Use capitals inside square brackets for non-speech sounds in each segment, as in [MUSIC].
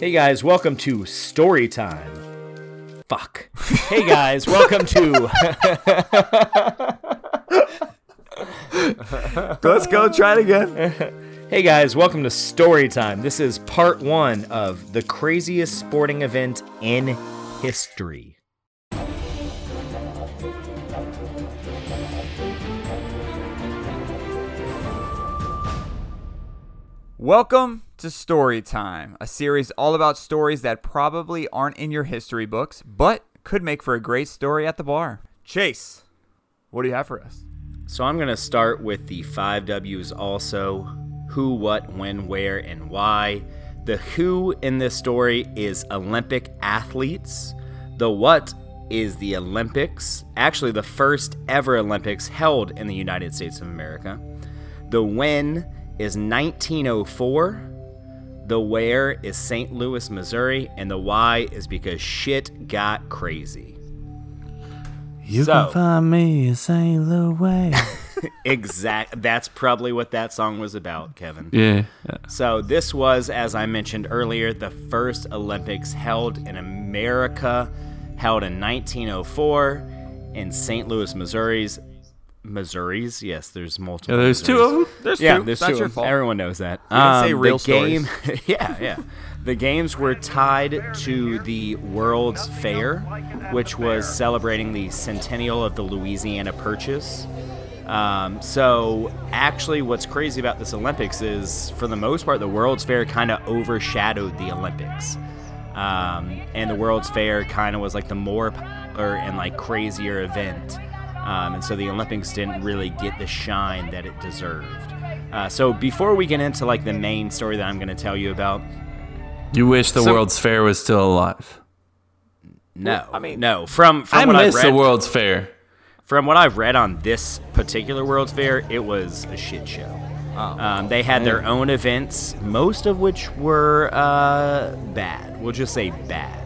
Hey guys, welcome to Story Time. Fuck. Hey guys, welcome to. [LAUGHS] Let's go. Try it again. hey guys, welcome to Story Time. This is part one of the craziest sporting event in history. Welcome to Story Time, a series all about stories that probably aren't in your history books, but could make for a great story at the bar. Chase, what do you have for us? So I'm going to start with the five W's also who, what, when, where, and why. The who in this story is Olympic athletes. The what is the Olympics, actually, the first ever Olympics held in the United States of America. The when is 1904. The where is St. Louis, Missouri. And the why is because shit got crazy. You So- can find me in St. Louis. [LAUGHS] Exact. That's probably what that song was about, Kevin. yeah. yeah. So this was, as I mentioned earlier, the first Olympics held in America, held in 1904 in St. Louis, Missouri's. Missouri's, yes, there's multiple. Yeah, there's two of them. There's Yeah, two. there's not two. your fault. Everyone knows that. can say Um, real the game, [LAUGHS] [LAUGHS] yeah, yeah. The games were tied to the World's Fair, which was celebrating the centennial of the Louisiana Purchase. Um, so, actually, what's crazy about this Olympics is, for the most part, the World's Fair kind of overshadowed the Olympics. Um, and the World's Fair kind of was like the more popular and like crazier event. Um, and so the Olympics didn't really get the shine that it deserved. Uh, so before we get into like the main story that I'm going to tell you about, You wish the So- World's Fair was still alive. no, I mean- no, from from I what miss I've read, the World's Fair. from what I've read on this particular World's Fair, it was a shit show. Oh. Um, they had their own events, most of which were uh, bad. We'll just say bad.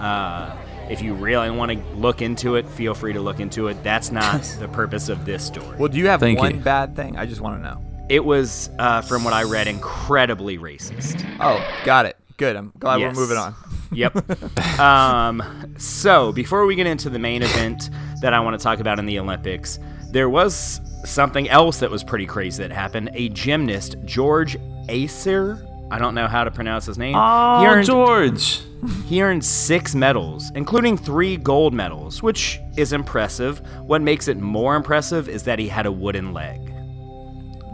Uh, if you really want to look into it, feel free to look into it. That's not [LAUGHS] the purpose of this story. Well, do you have Thank one you. bad thing? I just want to know. It was, uh, from what I read, incredibly racist. Oh, got it. Good. I'm glad Yes. we're moving on. Yep. [LAUGHS] um, so before we get into the main event that I want to talk about in the Olympics, there was something else that was pretty crazy that happened. A gymnast, George Acer, I don't know how to pronounce his name. Oh, he earned, George. he earned six medals, including three gold medals, which is impressive. What makes it more impressive is that he had a wooden leg.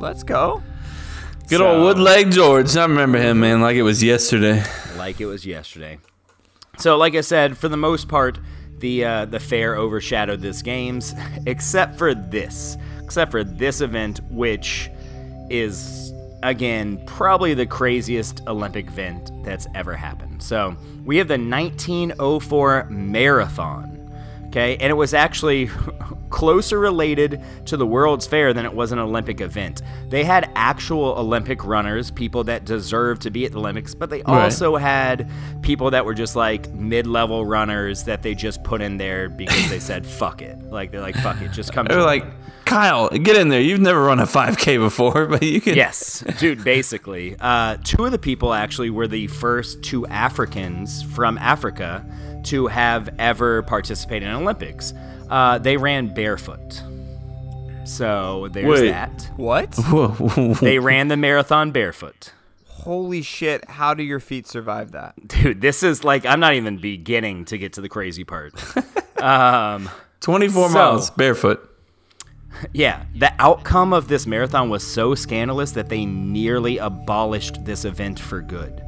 Let's go. Good So- old wood leg George. I remember him, man, like it was yesterday. like it was yesterday. So, like I said, for the most part, the uh, the fair overshadowed this games, [LAUGHS] except for this, except for this event, which is again probably the craziest Olympic event that's ever happened. So we have the 1904 marathon. Okay, and it was actually [LAUGHS] closer related to the World's Fair than it was an Olympic event. They had actual Olympic runners, people that deserved to be at the Olympics, but they Right. also had people that were just like mid-level runners that they just put in there because they said [LAUGHS] fuck it. Like they're like fuck it, just come. They were like, Kyle, get in there. You've never run a 5K before, but you can. Yes, dude, basically. Uh, two of the people actually were the first two Africans from Africa to have ever participated in Olympics. Uh, they ran barefoot. So there's Wait. that. What? [LAUGHS] They ran the marathon barefoot. Holy shit. How do your feet survive that? Dude, this is like, I'm not even beginning to get to the crazy part. [LAUGHS] um, 24 So- miles barefoot. Yeah, the outcome of this marathon was so scandalous that they nearly abolished this event for good.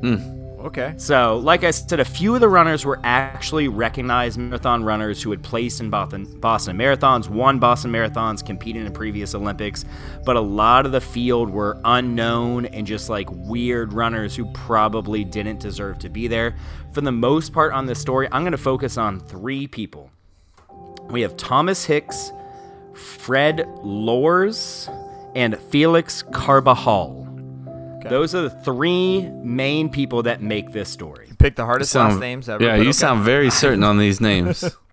Hmm. Okay. So, like I said, a few of the runners were actually recognized marathon runners who had placed in Boston, Boston marathons, won Boston marathons, competed in previous Olympics, but a lot of the field were unknown and just like weird runners who probably didn't deserve to be there. For the most part on this story, I'm going to focus on three people. We have Thomas Hicks, Fred Lorz, and Felix Carvajal. Those are the three main people that make this story. Pick the hardest Sound- last names ever. yeah, you okay. sound very certain on these names. [LAUGHS]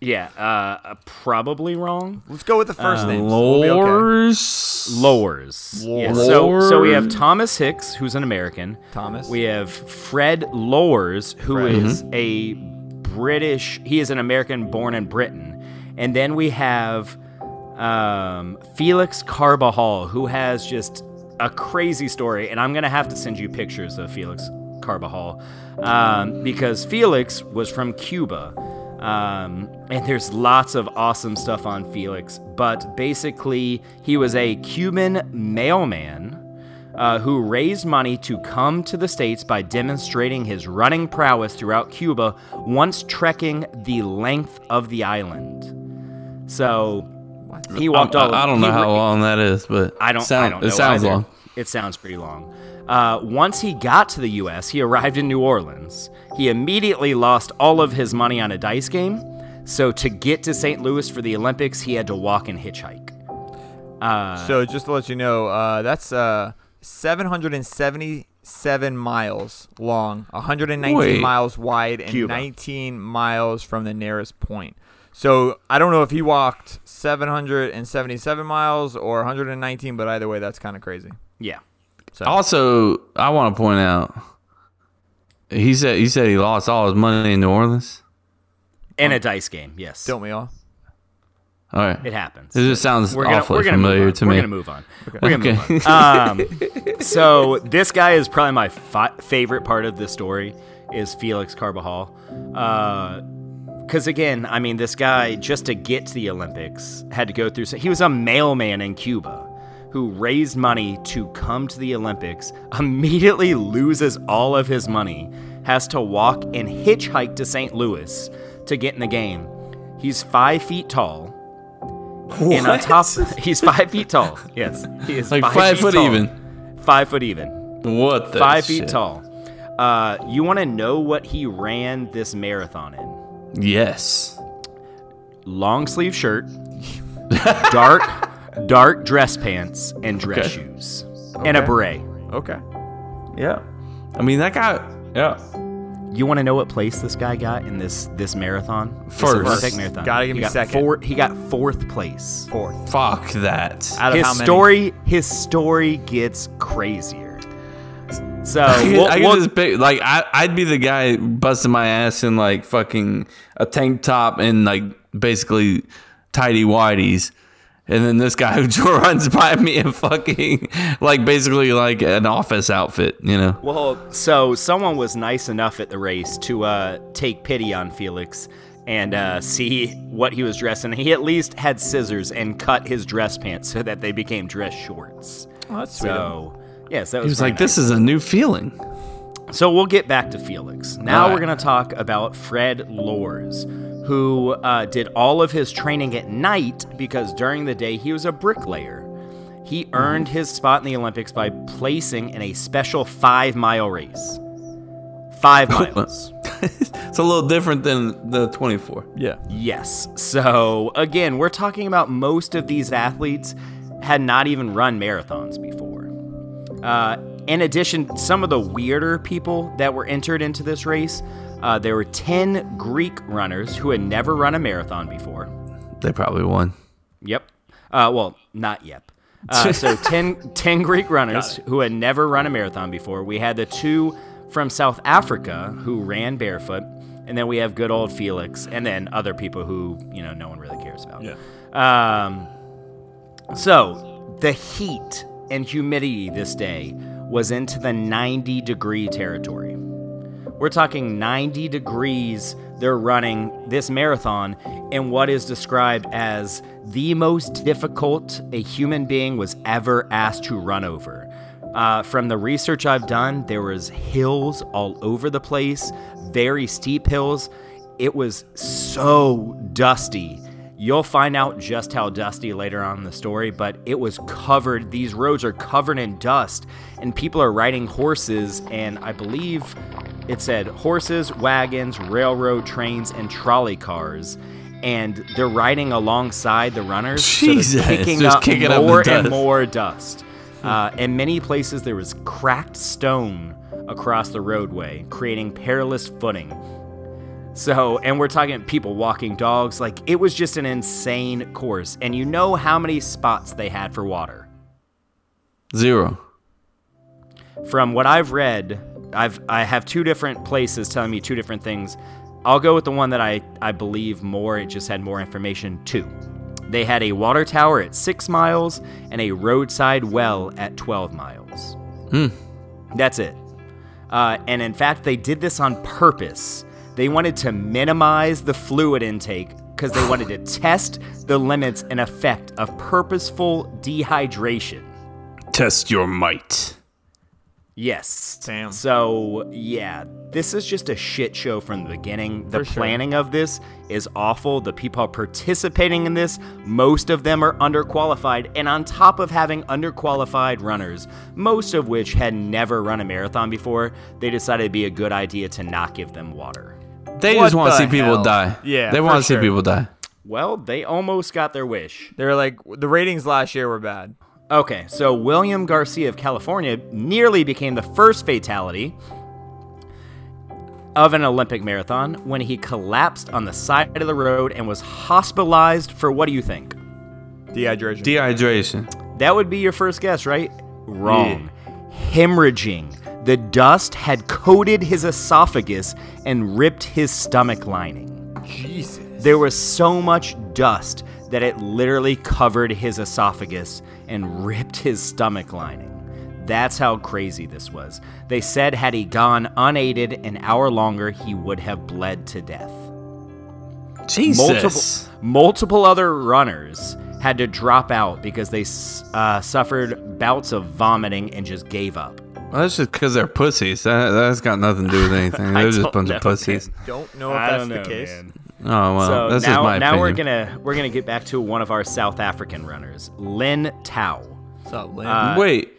Yeah, uh, probably wrong. Let's go with the Uh, first name. We'll be okay. Lores. Lowers. Yeah, so, so we have Thomas Hicks, who's an American. Thomas. We have Fred Lowers, who Fred. is a British. He is an American born in Britain. And then we have um, Felix Carvajal, who has just a crazy story. And I'm gonna have to send you pictures of Felix Carvajal um, because Felix was from Cuba. Um, and there's lots of awesome stuff on Felix, but basically, he was a Cuban mailman uh, who raised money to come to the States by demonstrating his running prowess throughout Cuba, once trekking the length of the island. So he walked all. I, I don't know how ra- long that is, but I don't. Sound, I don't know it sounds either. long. It sounds pretty long. Uh, once he got to the U.S., he arrived in New Orleans. He immediately lost all of his money on a dice game. So to get to St. Louis for the Olympics, he had to walk and hitchhike. Uh, So just to let you know, uh, that's uh, 777 miles long, 119 Wait. miles wide, and Cuba. 19 miles from the nearest point. So I don't know if he walked 777 miles or 119, but either way, that's kind of crazy. yeah. So Also, I want to point out. He said he said he lost all his money in New Orleans. In a dice game, yes. don't we all? All right, It happens. It just sounds we're gonna, awfully we're gonna familiar move on. to we're me. gonna move on. We're gonna move on. [LAUGHS] Um, so this guy is probably my fi- favorite part of this story is Felix Carvajal. Because again, I mean, this guy just to get to the Olympics had to go through. So he was a mailman in Cuba who raised money to come to the Olympics. Immediately loses all of his money, has to walk and hitchhike to St. Louis to get in the game. He's five feet tall. And on top, he's five feet tall. Yes, he is like five, five, foot tall. even. Five foot even. What the five shit? feet tall. Uh, you want to know what he ran this marathon in? Yes. Long sleeve shirt, dark, dark dress pants, and dress Okay. shoes, and a beret. Okay. Yeah. I mean that guy. Yeah. You want to know what place this guy got in this this marathon? First. Olympic marathon. Gotta give he me got second. Four, he got fourth place. Fourth. Fuck that. Out of his how many? story his story gets crazier. So I could, we'll- I could we'll- just pick, like I, I'd be the guy busting my ass in like fucking a tank top and like basically tidy whities, and then this guy [LAUGHS] who [LAUGHS] runs by me in fucking like basically like an office outfit, you know. well, so someone was nice enough at the race to uh, take pity on Felix and uh, see what he was dressing. He at least had scissors and cut his dress pants so that they became dress shorts. Oh, that's sweet. Of him. So yes, that was. He was very like, "This is a new feeling." So we'll get back to Felix. Now All right. we're going to talk about Fred Lorz, who uh, did all of his training at night because during the day he was a bricklayer. He earned his spot in the Olympics by placing in a special five mile race. Five [LAUGHS] miles. It's a little different than the 24. Yeah. Yes. So again, we're talking about most of these athletes had not even run marathons before. Uh, in addition, some of the weirder people that were entered into this race, uh, there were 10 Greek runners who had never run a marathon before. They probably won. Yep. Uh, well, not yep. Uh, so [LAUGHS] 10, 10 Greek runners who had never run a marathon before. We had the two from South Africa who ran barefoot, and then we have good old Felix, and then other people who you know no one really cares about. Yeah. Um, so the heat and humidity this day was into the 90 degree territory. We're talking 90 degrees. They're running this marathon in what is described as the most difficult a human being was ever asked to run over. Uh, from the research I've done, there was hills all over the place, very steep hills. It was so dusty. You'll find out just how dusty later on in the story, but it was covered. These roads are covered in dust, and people are riding horses. And I believe it said horses, wagons, railroad trains, and trolley cars. And they're riding alongside the runners, Jesus, so kicking just up kicking up more and more dust. Uh, in many places, there was cracked stone across the roadway, creating perilous footing. So, and we're talking people walking dogs. Like, it was just an insane course. And you know how many spots they had for water? Zero. From what I've read, I've I have two different places telling me two different things. I'll go with the one that I, I believe more. It just had more information. Two. They had a water tower at six miles and a roadside well at 12 miles. That's it. Uh, and in fact, they did this on purpose. They wanted to minimize the fluid intake because they wanted to test the limits and effect of purposeful dehydration. Test your might. Yes. Damn. So, yeah, this is just a shit show from the beginning. The For sure. planning of this is awful. The people participating in this, most of them are underqualified. And on top of having underqualified runners, most of which had never run a marathon before, they decided it'd be a good idea to not give them water. They What just want to see people hell? die. Yeah, They want to see people die. Well, they almost got their wish. They're like the ratings last year were bad. Okay, so William Garcia of California nearly became the first fatality of an Olympic marathon when he collapsed on the side of the road and was hospitalized for what do you think? Dehydration. Dehydration. That would be your first guess, right? Wrong. Hemorrhaging. The dust had coated his esophagus and ripped his stomach lining. Jesus. There was so much dust that it literally covered his esophagus and ripped his stomach lining. That's how crazy this was. They said had he gone unaided an hour longer, he would have bled to death. Jesus. Multiple, multiple other runners had to drop out because they uh, suffered bouts of vomiting and just gave up. Well, that's just because they're pussies. That, that's got nothing to do with [LAUGHS] anything. They're just a bunch know, of pussies. Don't know if I that's don't the know, case. man. Oh well, so that's now, just my now we're gonna we're gonna get back to one of our South African runners, Lin Tao. What's up, Lynn? Uh, Wait,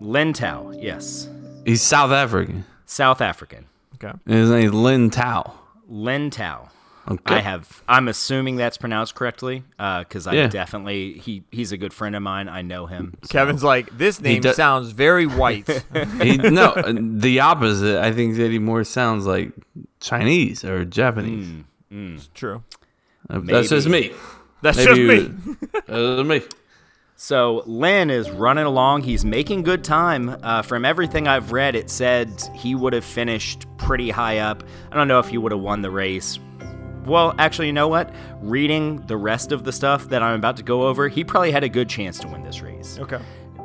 Lin Tao, yes, he's South African. South African. okay. His name's Lin Tao. Lin Tao. Okay. I have. I'm assuming that's pronounced correctly, because I Yeah. definitely he he's a good friend of mine. I know him. so- Kevin's like, this name do- sounds very white. [LAUGHS] He, no, the opposite. I think that he more sounds like Chinese or Japanese. it's True. Uh, That's just me. That's Maybe just me. That's just me. So Lin is running along. He's making good time. Uh, from everything I've read, it said he would have finished pretty high up. I don't know if he would have won the race. Well, actually, you know what? Reading the rest of the stuff that I'm about to go over, he probably had a good chance to win this race. Okay.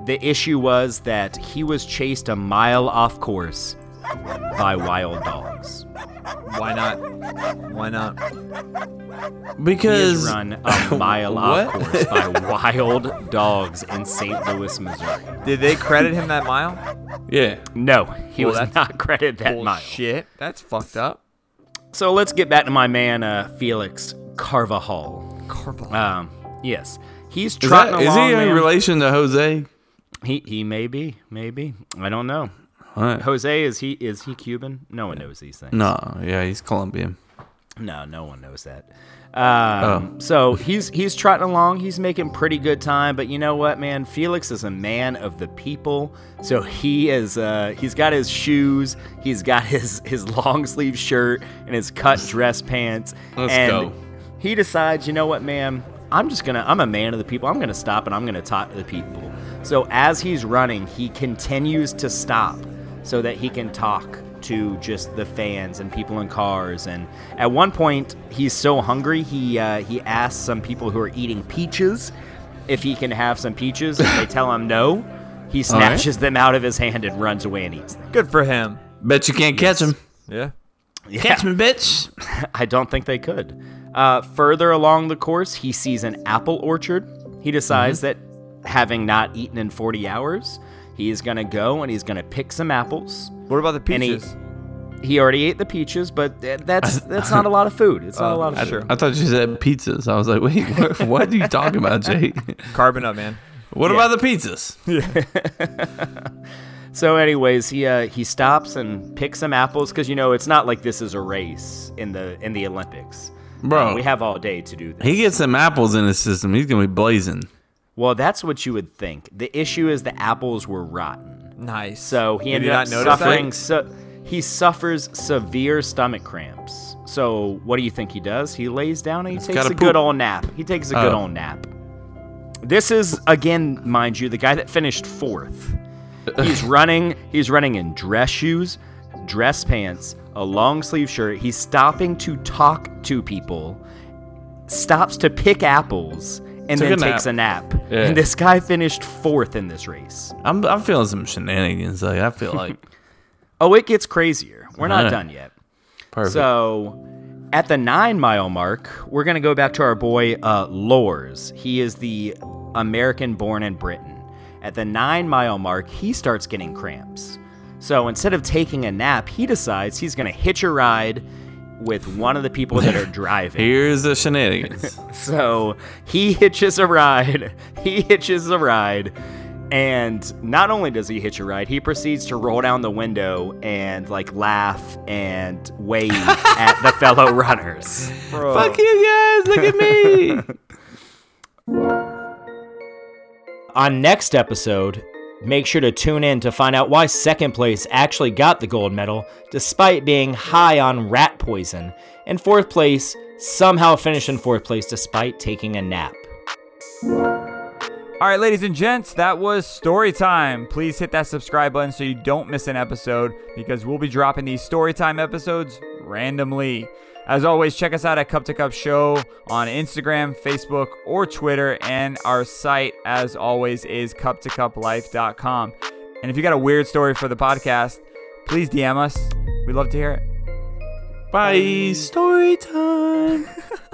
The issue was that he was chased a mile off course by wild dogs. Why not? Why not? Because. He Because has run a [LAUGHS] mile off course by wild dogs in St. Louis, Missouri. Did they credit him that mile? yeah, No, he Well, was not [LAUGHS] credited that mile. Shit. That's fucked up. So let's get back to my man, uh, Felix Carvajal. Carval. Um, yes, he's is, trotting that, is along. he in man. relation to Jose? He he may be, maybe. I don't know. Right. Jose is he is he Cuban? No one knows these things. No, yeah, he's Colombian. No, no one knows that. Um, So he's he's trotting along. He's making pretty good time. But you know what, man? Felix is a man of the people. So he is. Uh, he's got his shoes. He's got [LAUGHS] his his long sleeve shirt and his cut dress pants. Let's and go. He decides, you know what, man? I'm just gonna. I'm a man of the people. I'm gonna stop and I'm gonna talk to the people. So as he's running, he continues to stop so that he can talk to just the fans and people in cars. And at one point, he's so hungry, he uh, he asks some people who are eating peaches if he can have some peaches. And they tell him no. He All right. snatches them out of his hand and runs away and eats them. Good for him. Bet you can't catch him. Yeah. Catch me, bitch. [LAUGHS] I don't think they could. Uh, further along the course, he sees an apple orchard. He decides that having not eaten in 40 hours, he is going to go and he's going to pick some apples. What about the And he- peaches? He already ate the peaches, but that's [LAUGHS] that's not a lot of food. It's not a Oh, lot of I, food. Sure. I thought you said pizzas. I was like, wait, what, [LAUGHS] what are you talking about, Jay? [LAUGHS] Carbon up, man. What Yeah. about the pizzas? So, anyways, he uh, he stops and picks some apples because you know it's not like this is a race in the in the Olympics. Bro. Uh, we have all day to do this. He gets some apples in his system. He's gonna be blazing. well, that's what you would think. The issue is the apples were rotten. Nice. So he Did ended up suffering. that? So he suffers severe stomach cramps. So what do you think he does? He lays down and he takes gotta a good old nap. He takes a good Oh. old nap. This is again, mind you, the guy that finished fourth. He's [LAUGHS] running. He's running in dress shoes, dress pants, a long sleeve shirt. He's stopping to talk to people, stops to pick apples, and Took then a takes a nap. [LAUGHS] Yeah. And this guy finished fourth in this race. I'm I'm feeling some shenanigans. Like I feel like [LAUGHS] Oh, it gets crazier. We're not done yet. perfect. So, at the nine mile mark, we're going to go back to our boy uh, Lorz. He is the American born in Britain. At the nine mile mark, he starts getting cramps. So, instead of taking a nap, he decides he's going to hitch a ride with one of the people that are [LAUGHS] driving. Here's the shenanigans. [LAUGHS] So he hitches a ride. [LAUGHS] He hitches a ride. And not only does he hitch a ride, he proceeds to roll down the window and like laugh and wave at the fellow runners. Fuck you guys! Look at me. On next episode, make sure to tune in to find out why second place actually got the gold medal despite being high on rat poison, and fourth place somehow finished in fourth place despite taking a nap. All right, ladies and gents, that was story time. Please hit that subscribe button so you don't miss an episode because we'll be dropping these story time episodes randomly. As always, check us out at Cup to Cup Show on Instagram, Facebook, or Twitter, and our site, as always, is cup2cuplife.com. And if you got a weird story for the podcast, please DM us. We'd love to hear it. Bye. Story time. [LAUGHS]